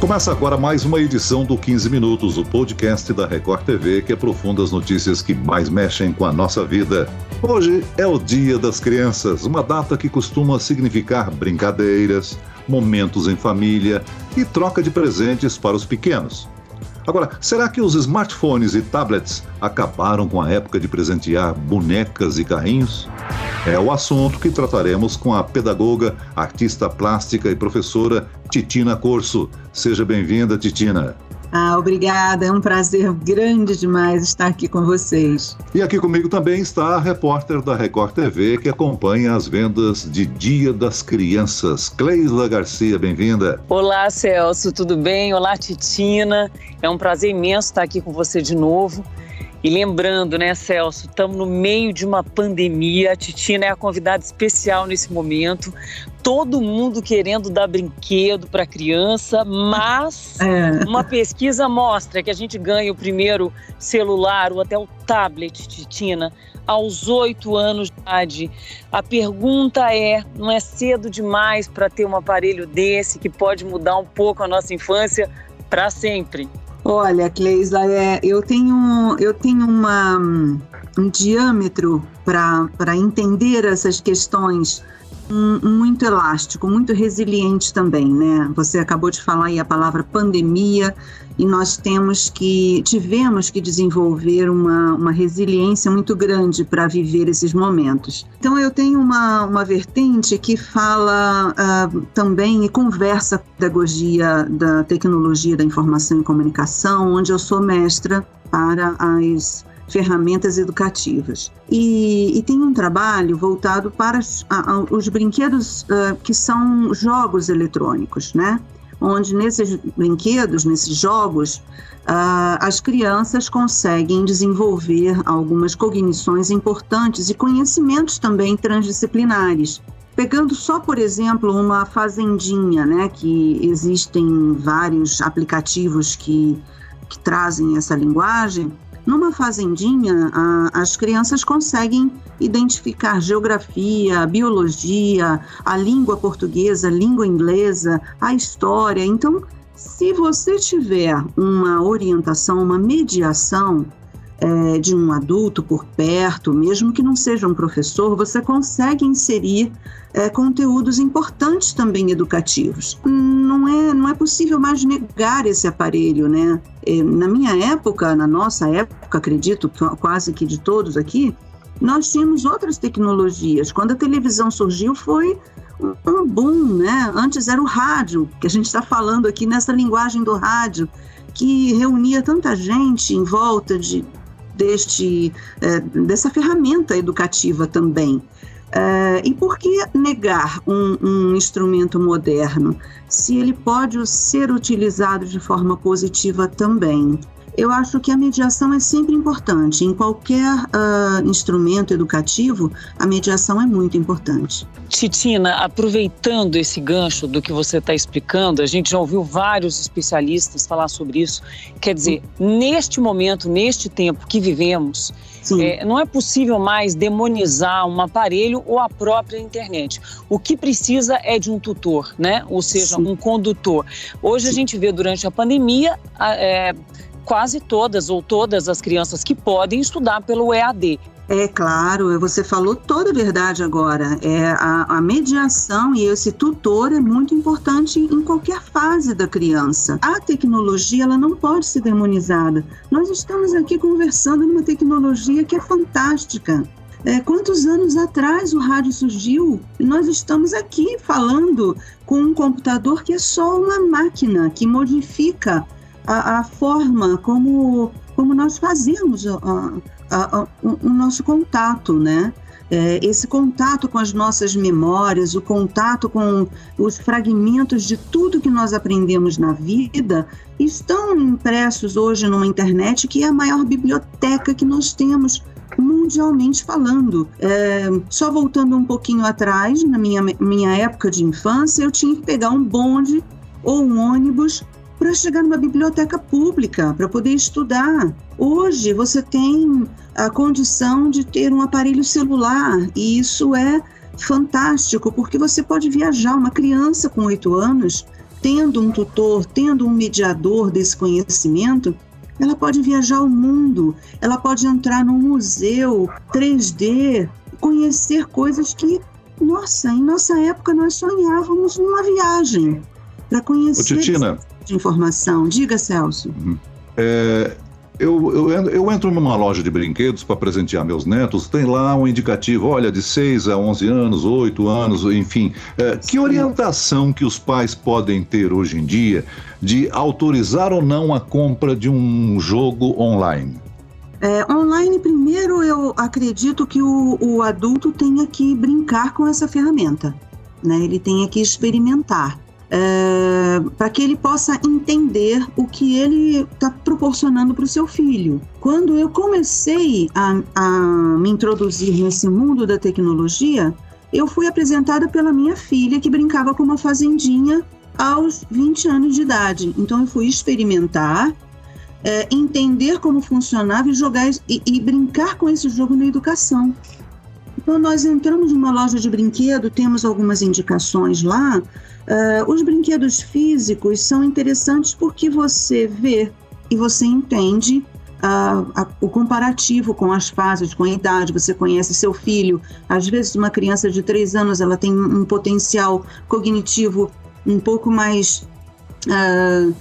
Começa agora mais uma edição do 15 Minutos, o podcast da Record TV que aprofunda as notícias que mais mexem com a nossa vida. Hoje é o Dia das Crianças, uma data que costuma significar brincadeiras, momentos em família e troca de presentes para os pequenos. Agora, será que os smartphones e tablets acabaram com a época de presentear bonecas e carrinhos? É o assunto que trataremos com a pedagoga, artista plástica e professora Titina Corso. Seja bem-vinda, Titina. Ah, obrigada. É um prazer grande demais estar aqui com vocês. E aqui comigo também está a repórter da Record TV que acompanha as vendas de Dia das Crianças. Cleisla Garcia, bem-vinda. Olá, Celso, tudo bem? Olá, Titina. É um prazer imenso estar aqui com você de novo. E lembrando, né, Celso, estamos no meio de uma pandemia. A Titina é a convidada especial nesse momento. Todo mundo querendo dar brinquedo para a criança, mas é. uma pesquisa mostra que a gente ganha o primeiro celular ou até o tablet, Titina, aos oito anos de idade. A pergunta é: não é cedo demais para ter um aparelho desse que pode mudar um pouco a nossa infância para sempre? Olha, Cleisla, é, eu tenho, eu tenho uma, um diâmetro para entender essas questões muito elástico, muito resiliente também, né? Você acabou de falar aí a palavra pandemia e nós temos que, tivemos que desenvolver uma, uma resiliência muito grande para viver esses momentos. Então eu tenho uma, uma vertente que fala uh, também e conversa com a pedagogia da tecnologia da informação e comunicação, onde eu sou mestra para as ferramentas educativas. E, e tem um trabalho voltado para os, a, os brinquedos uh, que são jogos eletrônicos, né? Onde nesses brinquedos, nesses jogos, uh, as crianças conseguem desenvolver algumas cognições importantes e conhecimentos também transdisciplinares. Pegando só, por exemplo, uma fazendinha, né, que existem vários aplicativos que, que trazem essa linguagem, numa fazendinha, a, as crianças conseguem identificar geografia, biologia, a língua portuguesa, língua inglesa, a história. Então, se você tiver uma orientação, uma mediação é, de um adulto por perto, mesmo que não seja um professor, você consegue inserir é, conteúdos importantes também educativos. Não é, não é possível mais negar esse aparelho, né? É, na minha época, na nossa época, acredito, quase que de todos aqui, nós tínhamos outras tecnologias. Quando a televisão surgiu, foi um boom, né? Antes era o rádio, que a gente está falando aqui nessa linguagem do rádio, que reunia tanta gente em volta de deste, é, dessa ferramenta educativa também. É, e por que negar um, um, instrumento moderno, se ele pode ser utilizado de forma positiva também? Eu acho que a mediação é sempre importante. Em qualquer uh, instrumento educativo, a mediação é muito importante. Titina, aproveitando esse gancho do que você está explicando, a gente já ouviu vários especialistas falar sobre isso. Quer dizer, neste momento, neste tempo que vivemos, é, não é possível mais demonizar um aparelho ou a própria internet. O que precisa é de um tutor, né? Ou seja, Sim. um condutor. Hoje Sim. a gente vê durante a pandemia. É, quase todas ou todas as crianças que podem estudar pelo EAD. É claro, você falou toda a verdade agora. É a, a, mediação e esse tutor é muito importante em qualquer fase da criança. A tecnologia ela não pode ser demonizada. Nós estamos aqui conversando numa tecnologia que é fantástica. É, quantos anos atrás o rádio surgiu? E nós estamos aqui falando com um computador que é só uma máquina que modifica a, a forma como, como nós fazemos a, a, o nosso contato, né? É, esse contato com as nossas memórias, o contato com os fragmentos de tudo que nós aprendemos na vida, estão impressos hoje numa internet que é a maior biblioteca que nós temos mundialmente falando. É, só voltando um pouquinho atrás, na minha, minha época de infância, eu tinha que pegar um bonde ou um ônibus para chegar numa biblioteca pública, para poder estudar. Hoje você tem a condição de ter um aparelho celular e isso é fantástico porque você pode viajar. Uma criança com oito anos tendo um tutor, tendo um mediador desse conhecimento, ela pode viajar o mundo, ela pode entrar num museu 3D, conhecer coisas que, nossa, em nossa época nós sonhávamos numa viagem para conhecer Ô, Titina, de informação. Diga, Celso. Uhum. É, eu, eu, eu, entro numa loja de brinquedos para presentear meus netos, tem lá um indicativo, olha, de 6 a 11 anos, 8 anos, enfim. É, que orientação que os pais podem ter hoje em dia de autorizar ou não a compra de um jogo online? É, online, primeiro, eu acredito que o, o adulto tenha que brincar com essa ferramenta. Né? Ele tenha que experimentar é, para que ele possa entender o que ele está proporcionando para o seu filho. Quando eu comecei a, a me introduzir nesse mundo da tecnologia, eu fui apresentada pela minha filha que brincava com uma fazendinha aos 20 anos de idade. Então eu fui experimentar, é, entender como funcionava e jogar e, e, brincar com esse jogo na educação. Então nós entramos numa loja de brinquedo, temos algumas indicações lá Uh, os brinquedos físicos são interessantes porque você vê e você entende uh, a, o comparativo com as fases, com a idade. Você conhece seu filho. Às vezes, uma criança de três anos ela tem um potencial cognitivo um pouco mais uh,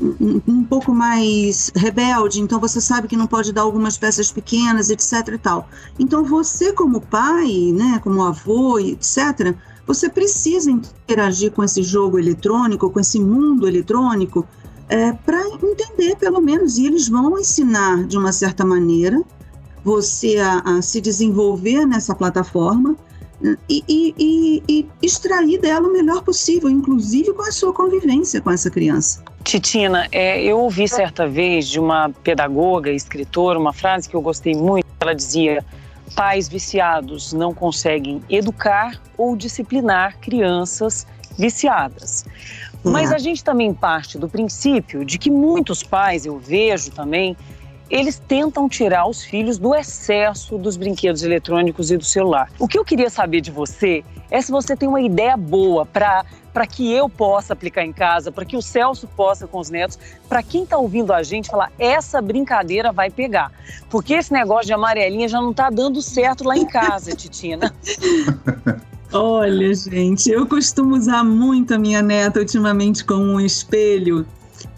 um, pouco mais rebelde, então você sabe que não pode dar algumas peças pequenas, etc. e tal. Então você, como pai, né, como avô, etc você precisa interagir com esse jogo eletrônico, com esse mundo eletrônico, é, para entender, pelo menos, e eles vão ensinar de uma certa maneira você a, a se desenvolver nessa plataforma e, e, e, e, extrair dela o melhor possível, inclusive com a sua convivência com essa criança. Titina, é, eu ouvi certa vez de uma pedagoga, escritora, uma frase que eu gostei muito. Ela dizia: pais viciados não conseguem educar ou disciplinar crianças viciadas. Mas a gente também parte do princípio de que muitos pais, eu vejo também, eles tentam tirar os filhos do excesso dos brinquedos eletrônicos e do celular. O que eu queria saber de você é se você tem uma ideia boa para para que eu possa aplicar em casa, para que o Celso possa com os netos, para quem está ouvindo a gente falar, essa brincadeira vai pegar. Porque esse negócio de amarelinha já não está dando certo lá em casa, Titina. Olha, gente, eu costumo usar muito a minha neta ultimamente como um espelho.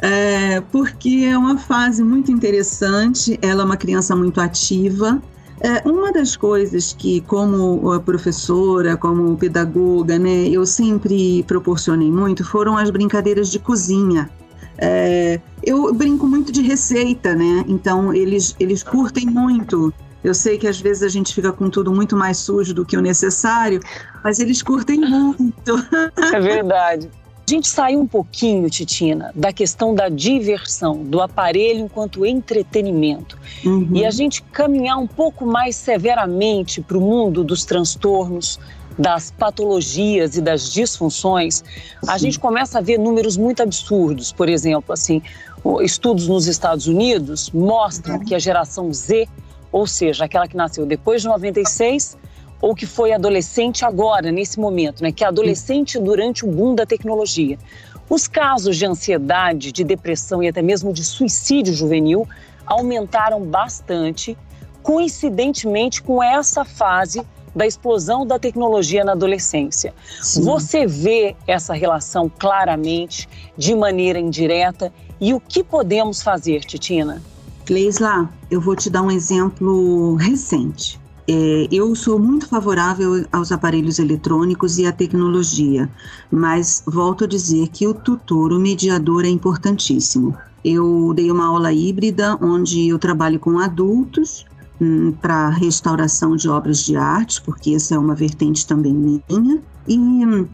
É, porque é uma fase muito interessante, ela é uma criança muito ativa, uma das coisas que, como professora, como pedagoga, né, eu sempre proporcionei muito foram as brincadeiras de cozinha. É, eu brinco muito de receita, né? Então eles, eles curtem muito. Eu sei que às vezes a gente fica com tudo muito mais sujo do que o necessário, mas eles curtem muito. É verdade. A gente saiu um pouquinho, Titina, da questão da diversão, do aparelho enquanto entretenimento. Uhum. E a gente caminhar um pouco mais severamente para o mundo dos transtornos, das patologias e das disfunções, Sim. a gente começa a ver números muito absurdos. Por exemplo, assim, estudos nos Estados Unidos mostram uhum. que a geração Z, ou seja, aquela que nasceu depois de 96, ou que foi adolescente agora, nesse momento, né? que é adolescente durante o boom da tecnologia. Os casos de ansiedade, de depressão e até mesmo de suicídio juvenil aumentaram bastante, coincidentemente com essa fase da explosão da tecnologia na adolescência. Sim. Você vê essa relação claramente, de maneira indireta, e o que podemos fazer, Titina? Leisla, eu vou te dar um exemplo recente. É, eu sou muito favorável aos aparelhos eletrônicos e à tecnologia, mas volto a dizer que o tutor, o mediador, é importantíssimo. Eu dei uma aula híbrida onde eu trabalho com adultos hum, para restauração de obras de arte, porque essa é uma vertente também minha, e hum,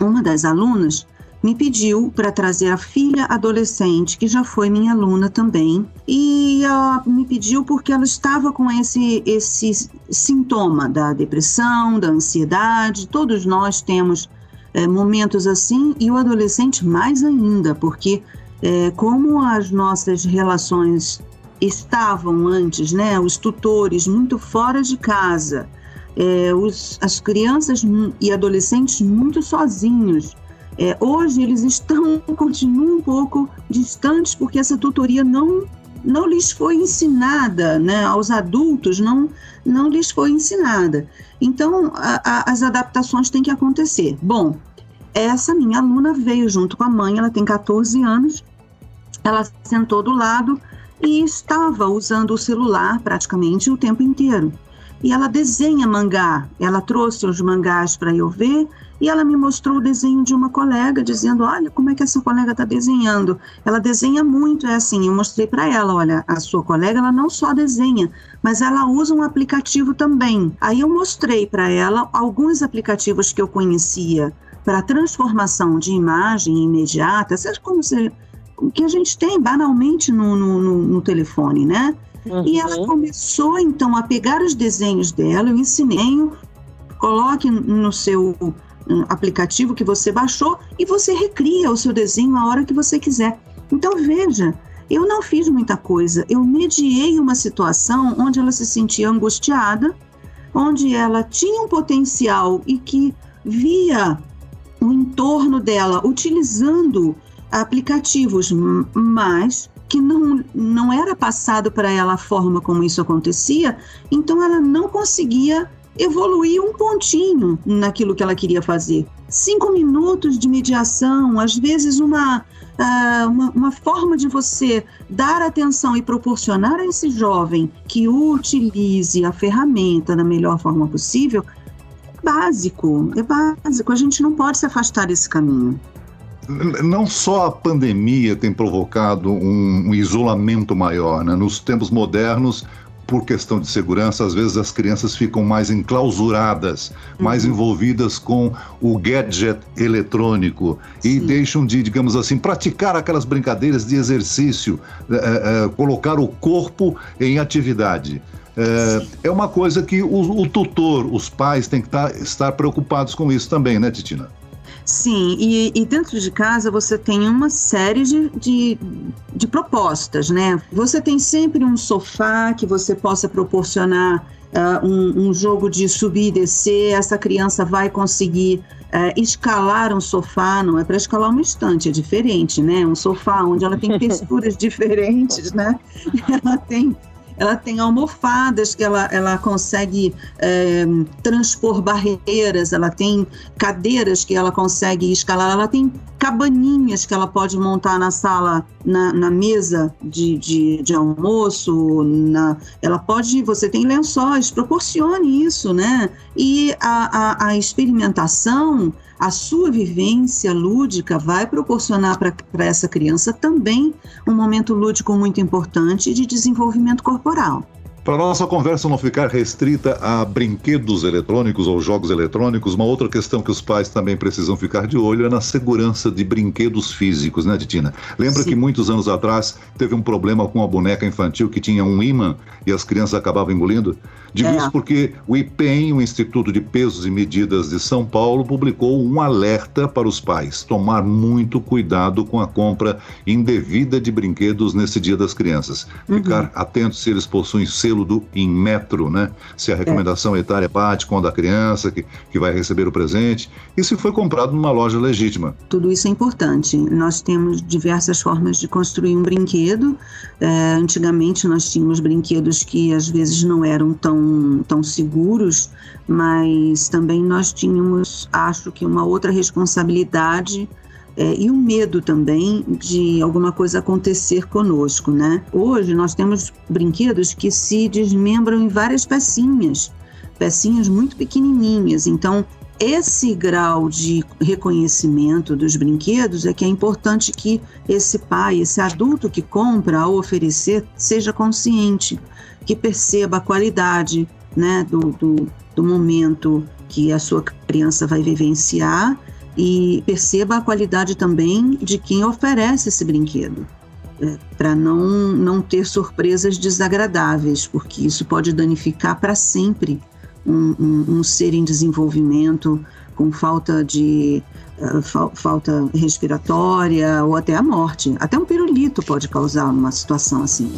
uma das alunas me pediu para trazer a filha adolescente, que já foi minha aluna também, e ela me pediu porque ela estava com esse, esse sintoma da depressão, da ansiedade. Todos nós temos é, momentos assim, e o adolescente mais ainda, porque é, como as nossas relações estavam antes, né, os tutores muito fora de casa, é, os, as crianças e adolescentes muito sozinhos, É, hoje eles estão, continuam um pouco distantes porque essa tutoria não não lhes foi ensinada, né, aos adultos não não lhes foi ensinada. Então a, a, as adaptações têm que acontecer. Bom, essa minha aluna veio junto com a mãe, ela tem 14 anos, ela sentou do lado e estava usando o celular praticamente o tempo inteiro. E ela desenha mangá. Ela trouxe os mangás para eu ver e ela me mostrou o desenho de uma colega, dizendo: Olha como é que essa colega está desenhando. Ela desenha muito, é assim. Eu mostrei para ela: Olha, a sua colega ela não só desenha, mas ela usa um aplicativo também. Aí eu mostrei para ela alguns aplicativos que eu conhecia para transformação de imagem imediata, seja como se, que a gente tem banalmente no, no, no, no telefone, né? Uhum. E ela começou então a pegar os desenhos dela, eu ensinei, coloque no seu aplicativo que você baixou e você recria o seu desenho a hora que você quiser. Então veja, eu não fiz muita coisa, eu mediei uma situação onde ela se sentia angustiada, onde ela tinha um potencial e que via o entorno dela utilizando aplicativos, mas que não, não era passado para ela a forma como isso acontecia, então ela não conseguia evoluir um pontinho naquilo que ela queria fazer. Cinco minutos de mediação, às vezes uma, uh, uma, uma, forma de você dar atenção e proporcionar a esse jovem que utilize a ferramenta da melhor forma possível, é básico, é básico. A gente não pode se afastar desse caminho não só a pandemia tem provocado um, um isolamento maior, né? Nos tempos modernos, por questão de segurança, às vezes as crianças ficam mais enclausuradas, uhum. mais envolvidas com o gadget eletrônico Sim. e deixam de, digamos assim, praticar aquelas brincadeiras de exercício, é, é, colocar o corpo em atividade. É, é uma coisa que o, o, tutor, os pais têm que tá, estar preocupados com isso também, né, Titina? Sim, e, e, dentro de casa você tem uma série de, de, de, propostas, né? Você tem sempre um sofá que você possa proporcionar uh, um, um, jogo de subir e descer, essa criança vai conseguir uh, escalar um sofá, não é para escalar uma estante, é diferente, né? Um sofá onde ela tem texturas diferentes, né? Ela tem ela tem almofadas que ela, ela consegue é, transpor barreiras, ela tem cadeiras que ela consegue escalar, ela tem cabaninhas que ela pode montar na sala, na, na mesa de, de, de, almoço, na, ela pode, você tem lençóis, proporcione isso, né? E a, a, a experimentação a sua vivência lúdica vai proporcionar para essa criança também um momento lúdico muito importante de desenvolvimento corporal corporal. Para nossa conversa não ficar restrita a brinquedos eletrônicos ou jogos eletrônicos, uma outra questão que os pais também precisam ficar de olho é na segurança de brinquedos físicos, né, Titina? Lembra Sim. que muitos anos atrás teve um problema com a boneca infantil que tinha um imã e as crianças acabavam engolindo? Digo é. isso porque o IPEM, o Instituto de Pesos e Medidas de São Paulo, publicou um alerta para os pais tomar muito cuidado com a compra indevida de brinquedos nesse Dia das Crianças. Uhum. Ficar atentos se eles possuem selo do Inmetro, né? Se a recomendação é. etária bate com a da criança que, que vai receber o presente e se foi comprado numa loja legítima. Tudo isso é importante. Nós temos diversas formas de construir um brinquedo. É, antigamente nós tínhamos brinquedos que às vezes não eram tão tão, seguros, mas também nós tínhamos, acho que, uma outra responsabilidade é, e o medo também de alguma coisa acontecer conosco, né? Hoje nós temos brinquedos que se desmembram em várias pecinhas, pecinhas muito pequenininhas. Então, esse grau de reconhecimento dos brinquedos é que é importante que esse pai, esse adulto que compra ao oferecer, seja consciente, que perceba a qualidade né, do, do, do momento que a sua criança vai vivenciar e perceba a qualidade também de quem oferece esse brinquedo. É, para não, não ter surpresas desagradáveis, porque isso pode danificar para sempre um, um, um, ser em desenvolvimento com falta de fa falta respiratória ou até a morte. Até um pirulito pode causar uma situação assim.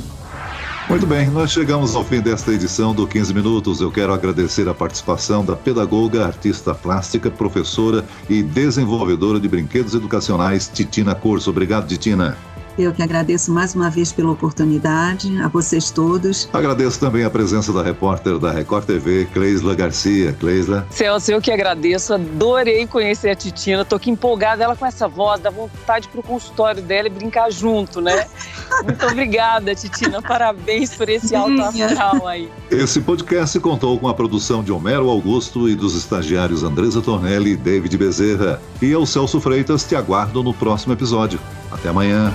Muito bem, nós chegamos ao fim desta edição do 15 Minutos. Eu quero agradecer a participação da pedagoga, artista plástica, professora e desenvolvedora de brinquedos educacionais, Titina Corso. Obrigado, Titina. Eu que agradeço mais uma vez pela oportunidade, a vocês todos. Agradeço também a presença da repórter da Record TV, Cleisla Garcia. Cleisla. Celso, eu que agradeço, adorei conhecer a Titina, tô aqui empolgada, ela com essa voz, dá vontade pro consultório dela e brincar junto, né? Muito obrigada, Titina, parabéns por esse alto astral aí. Esse podcast contou com a produção de Homero Augusto e dos estagiários Andresa Tornelli e David Bezerra. E eu, Celso Freitas, te aguardo no próximo episódio. Até amanhã.